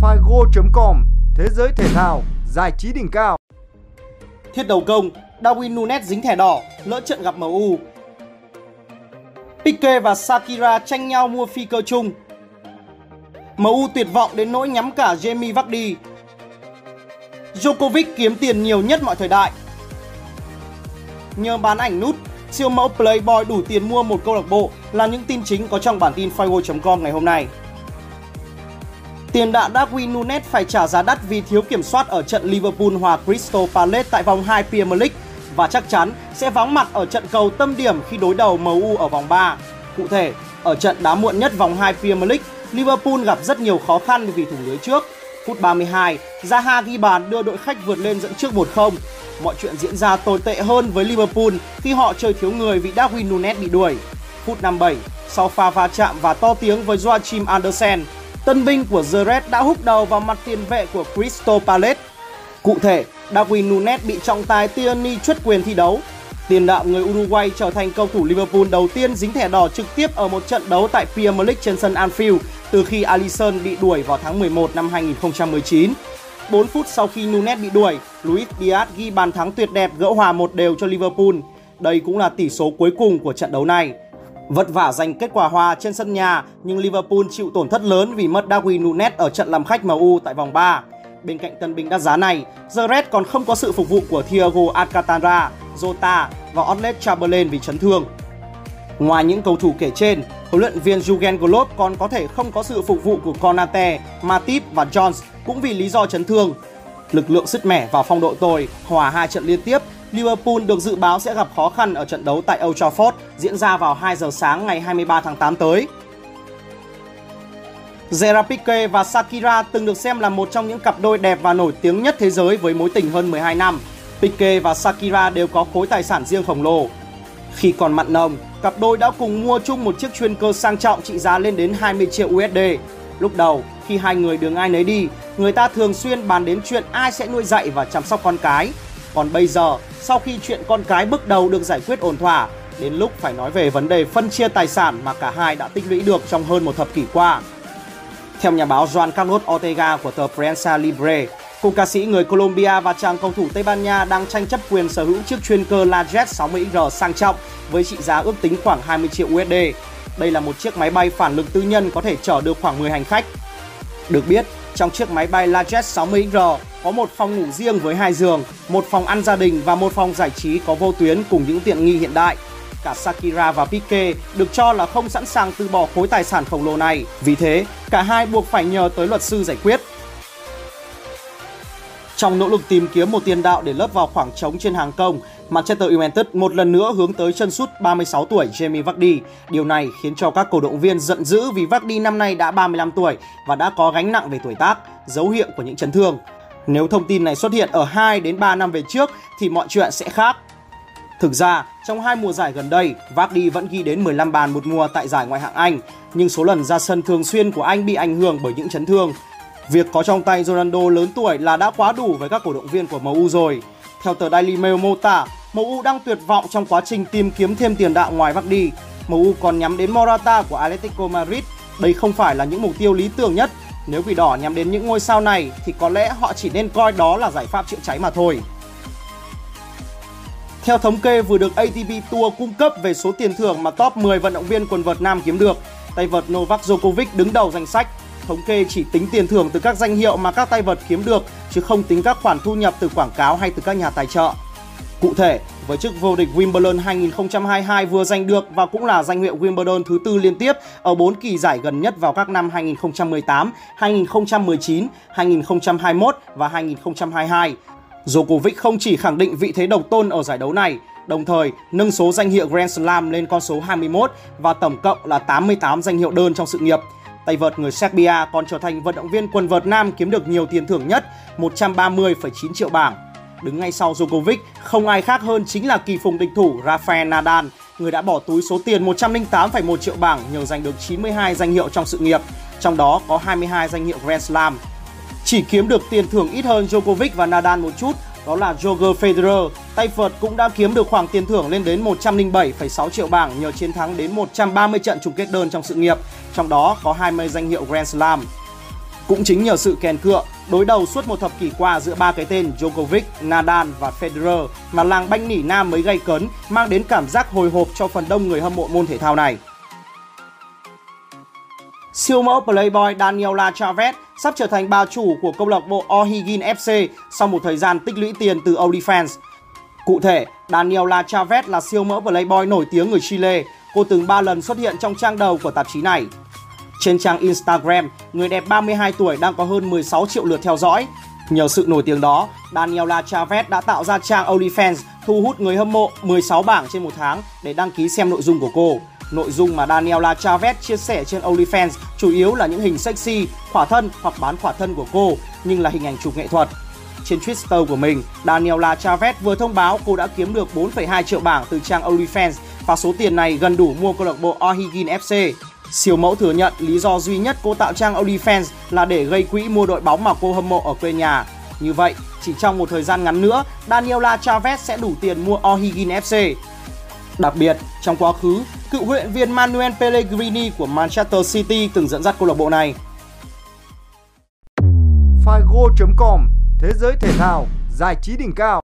Figo.com Thế giới thể thao, giải trí đỉnh cao. Thiết đầu công, Darwin Nunes dính thẻ đỏ, lỡ trận gặp MU. Pique và Shakira tranh nhau mua phi cơ chung. MU tuyệt vọng đến nỗi nhắm cả Jamie Vardy. Djokovic kiếm tiền nhiều nhất mọi thời đại. Nhờ bán ảnh nút, siêu mẫu Playboy đủ tiền mua một câu lạc bộ là những tin chính có trong bản tin Figo.com ngày hôm nay. Tiền đạo Darwin Nunes phải trả giá đắt vì thiếu kiểm soát ở trận Liverpool hòa Crystal Palace tại vòng 2 Premier League và chắc chắn sẽ vắng mặt ở trận cầu tâm điểm khi đối đầu MU ở vòng 3. Cụ thể, ở trận đá muộn nhất vòng 2 Premier League, Liverpool gặp rất nhiều khó khăn vì thủ lưới trước. Phút 32, Zaha ghi bàn đưa đội khách vượt lên dẫn trước 1-0. Mọi chuyện diễn ra tồi tệ hơn với Liverpool khi họ chơi thiếu người vì Darwin Nunes bị đuổi. Phút 57, sau pha va chạm và to tiếng với Joachim Andersen, tân binh của The Red đã húc đầu vào mặt tiền vệ của Crystal Palace. Cụ thể, Darwin Nunes bị trọng tài Tierney truất quyền thi đấu. Tiền đạo người Uruguay trở thành cầu thủ Liverpool đầu tiên dính thẻ đỏ trực tiếp ở một trận đấu tại Premier League trên sân Anfield từ khi Alisson bị đuổi vào tháng 11 năm 2019. 4 phút sau khi Nunes bị đuổi, Luis Diaz ghi bàn thắng tuyệt đẹp gỡ hòa một đều cho Liverpool. Đây cũng là tỷ số cuối cùng của trận đấu này. Vất vả giành kết quả hòa trên sân nhà nhưng Liverpool chịu tổn thất lớn vì mất Darwin Nunes ở trận làm khách MU tại vòng 3. Bên cạnh tân binh đắt giá này, The Red còn không có sự phục vụ của Thiago Alcantara, Jota và Oxlade Chamberlain vì chấn thương. Ngoài những cầu thủ kể trên, huấn luyện viên Jurgen Klopp còn có thể không có sự phục vụ của Konate, Matip và Jones cũng vì lý do chấn thương. Lực lượng sứt mẻ và phong độ tồi, hòa hai trận liên tiếp, Liverpool được dự báo sẽ gặp khó khăn ở trận đấu tại Old Trafford diễn ra vào 2 giờ sáng ngày 23 tháng 8 tới. Gerard Pique và Shakira từng được xem là một trong những cặp đôi đẹp và nổi tiếng nhất thế giới với mối tình hơn 12 năm. Pique và Shakira đều có khối tài sản riêng khổng lồ. Khi còn mặn nồng, cặp đôi đã cùng mua chung một chiếc chuyên cơ sang trọng trị giá lên đến 20 triệu USD. Lúc đầu, khi hai người đường ai nấy đi, người ta thường xuyên bàn đến chuyện ai sẽ nuôi dạy và chăm sóc con cái. Còn bây giờ, sau khi chuyện con cái bước đầu được giải quyết ổn thỏa, đến lúc phải nói về vấn đề phân chia tài sản mà cả hai đã tích lũy được trong hơn một thập kỷ qua. Theo nhà báo Juan Carlos Ortega của tờ Prensa Libre, cô ca sĩ người Colombia và chàng cầu thủ Tây Ban Nha đang tranh chấp quyền sở hữu chiếc chuyên cơ La Jet 60R sang trọng với trị giá ước tính khoảng 20 triệu USD. Đây là một chiếc máy bay phản lực tư nhân có thể chở được khoảng 10 hành khách. Được biết, trong chiếc máy bay La Jet 60R có một phòng ngủ riêng với hai giường, một phòng ăn gia đình và một phòng giải trí có vô tuyến cùng những tiện nghi hiện đại. Cả Shakira và Pique được cho là không sẵn sàng từ bỏ khối tài sản khổng lồ này, vì thế cả hai buộc phải nhờ tới luật sư giải quyết. Trong nỗ lực tìm kiếm một tiền đạo để lấp vào khoảng trống trên hàng công, Manchester United một lần nữa hướng tới chân sút 36 tuổi Jamie Vardy. Điều này khiến cho các cổ động viên giận dữ vì Vardy năm nay đã 35 tuổi và đã có gánh nặng về tuổi tác, dấu hiệu của những chấn thương. Nếu thông tin này xuất hiện ở 2 đến 3 năm về trước thì mọi chuyện sẽ khác. Thực ra, trong hai mùa giải gần đây, Vardy vẫn ghi đến 15 bàn một mùa tại giải ngoại hạng Anh, nhưng số lần ra sân thường xuyên của anh bị ảnh hưởng bởi những chấn thương. Việc có trong tay Ronaldo lớn tuổi là đã quá đủ với các cổ động viên của MU rồi. Theo tờ Daily Mail mô tả, MU đang tuyệt vọng trong quá trình tìm kiếm thêm tiền đạo ngoài Vardy. MU còn nhắm đến Morata của Atletico Madrid. Đây không phải là những mục tiêu lý tưởng nhất. Nếu quỷ đỏ nhắm đến những ngôi sao này thì có lẽ họ chỉ nên coi đó là giải pháp chữa cháy mà thôi. Theo thống kê vừa được ATP Tour cung cấp về số tiền thưởng mà top 10 vận động viên quần vợt nam kiếm được, tay vợt Novak Djokovic đứng đầu danh sách. Thống kê chỉ tính tiền thưởng từ các danh hiệu mà các tay vợt kiếm được chứ không tính các khoản thu nhập từ quảng cáo hay từ các nhà tài trợ. Cụ thể, với chức vô địch Wimbledon 2022 vừa giành được và cũng là danh hiệu Wimbledon thứ tư liên tiếp ở 4 kỳ giải gần nhất vào các năm 2018, 2019, 2021 và 2022. Djokovic không chỉ khẳng định vị thế độc tôn ở giải đấu này, đồng thời nâng số danh hiệu Grand Slam lên con số 21 và tổng cộng là 88 danh hiệu đơn trong sự nghiệp. Tay vợt người Serbia còn trở thành vận động viên quần vợt nam kiếm được nhiều tiền thưởng nhất, 130,9 triệu bảng. Đứng ngay sau Djokovic, không ai khác hơn chính là kỳ phùng địch thủ Rafael Nadal, người đã bỏ túi số tiền 108,1 triệu bảng nhờ giành được 92 danh hiệu trong sự nghiệp, trong đó có 22 danh hiệu Grand Slam. Chỉ kiếm được tiền thưởng ít hơn Djokovic và Nadal một chút, đó là Roger Federer. Tay vợt cũng đã kiếm được khoảng tiền thưởng lên đến 107,6 triệu bảng nhờ chiến thắng đến 130 trận chung kết đơn trong sự nghiệp, trong đó có 20 danh hiệu Grand Slam. Cũng chính nhờ sự kèn cựa, đối đầu suốt một thập kỷ qua giữa ba cái tên Djokovic, Nadal và Federer mà làng banh nỉ nam mới gây cấn, mang đến cảm giác hồi hộp cho phần đông người hâm mộ môn thể thao này. Siêu mẫu Playboy Daniela Chavez sắp trở thành bà chủ của câu lạc bộ O'Higgins FC sau một thời gian tích lũy tiền từ OnlyFans. Cụ thể, Daniela Chavez là siêu mẫu Playboy nổi tiếng người Chile. Cô từng 3 lần xuất hiện trong trang đầu của tạp chí này. Trên trang Instagram, người đẹp 32 tuổi đang có hơn 16 triệu lượt theo dõi. Nhờ sự nổi tiếng đó, Daniela Chavez đã tạo ra trang OnlyFans thu hút người hâm mộ 16 bảng trên một tháng để đăng ký xem nội dung của cô. Nội dung mà Daniela Chavez chia sẻ trên OnlyFans chủ yếu là những hình sexy, khỏa thân hoặc bán khỏa thân của cô, nhưng là hình ảnh chụp nghệ thuật. Trên Twitter của mình, Daniela Chavez vừa thông báo cô đã kiếm được 4,2 triệu bảng từ trang OnlyFans và số tiền này gần đủ mua câu lạc bộ Ohigin FC. Siêu mẫu thừa nhận lý do duy nhất cô tạo trang OnlyFans là để gây quỹ mua đội bóng mà cô hâm mộ ở quê nhà. Như vậy, chỉ trong một thời gian ngắn nữa, Daniela Chavez sẽ đủ tiền mua O'Higgins FC. Đặc biệt, trong quá khứ, cựu huấn luyện viên Manuel Pellegrini của Manchester City từng dẫn dắt câu lạc bộ này. Figo.com Thế giới thể thao, giải trí đỉnh cao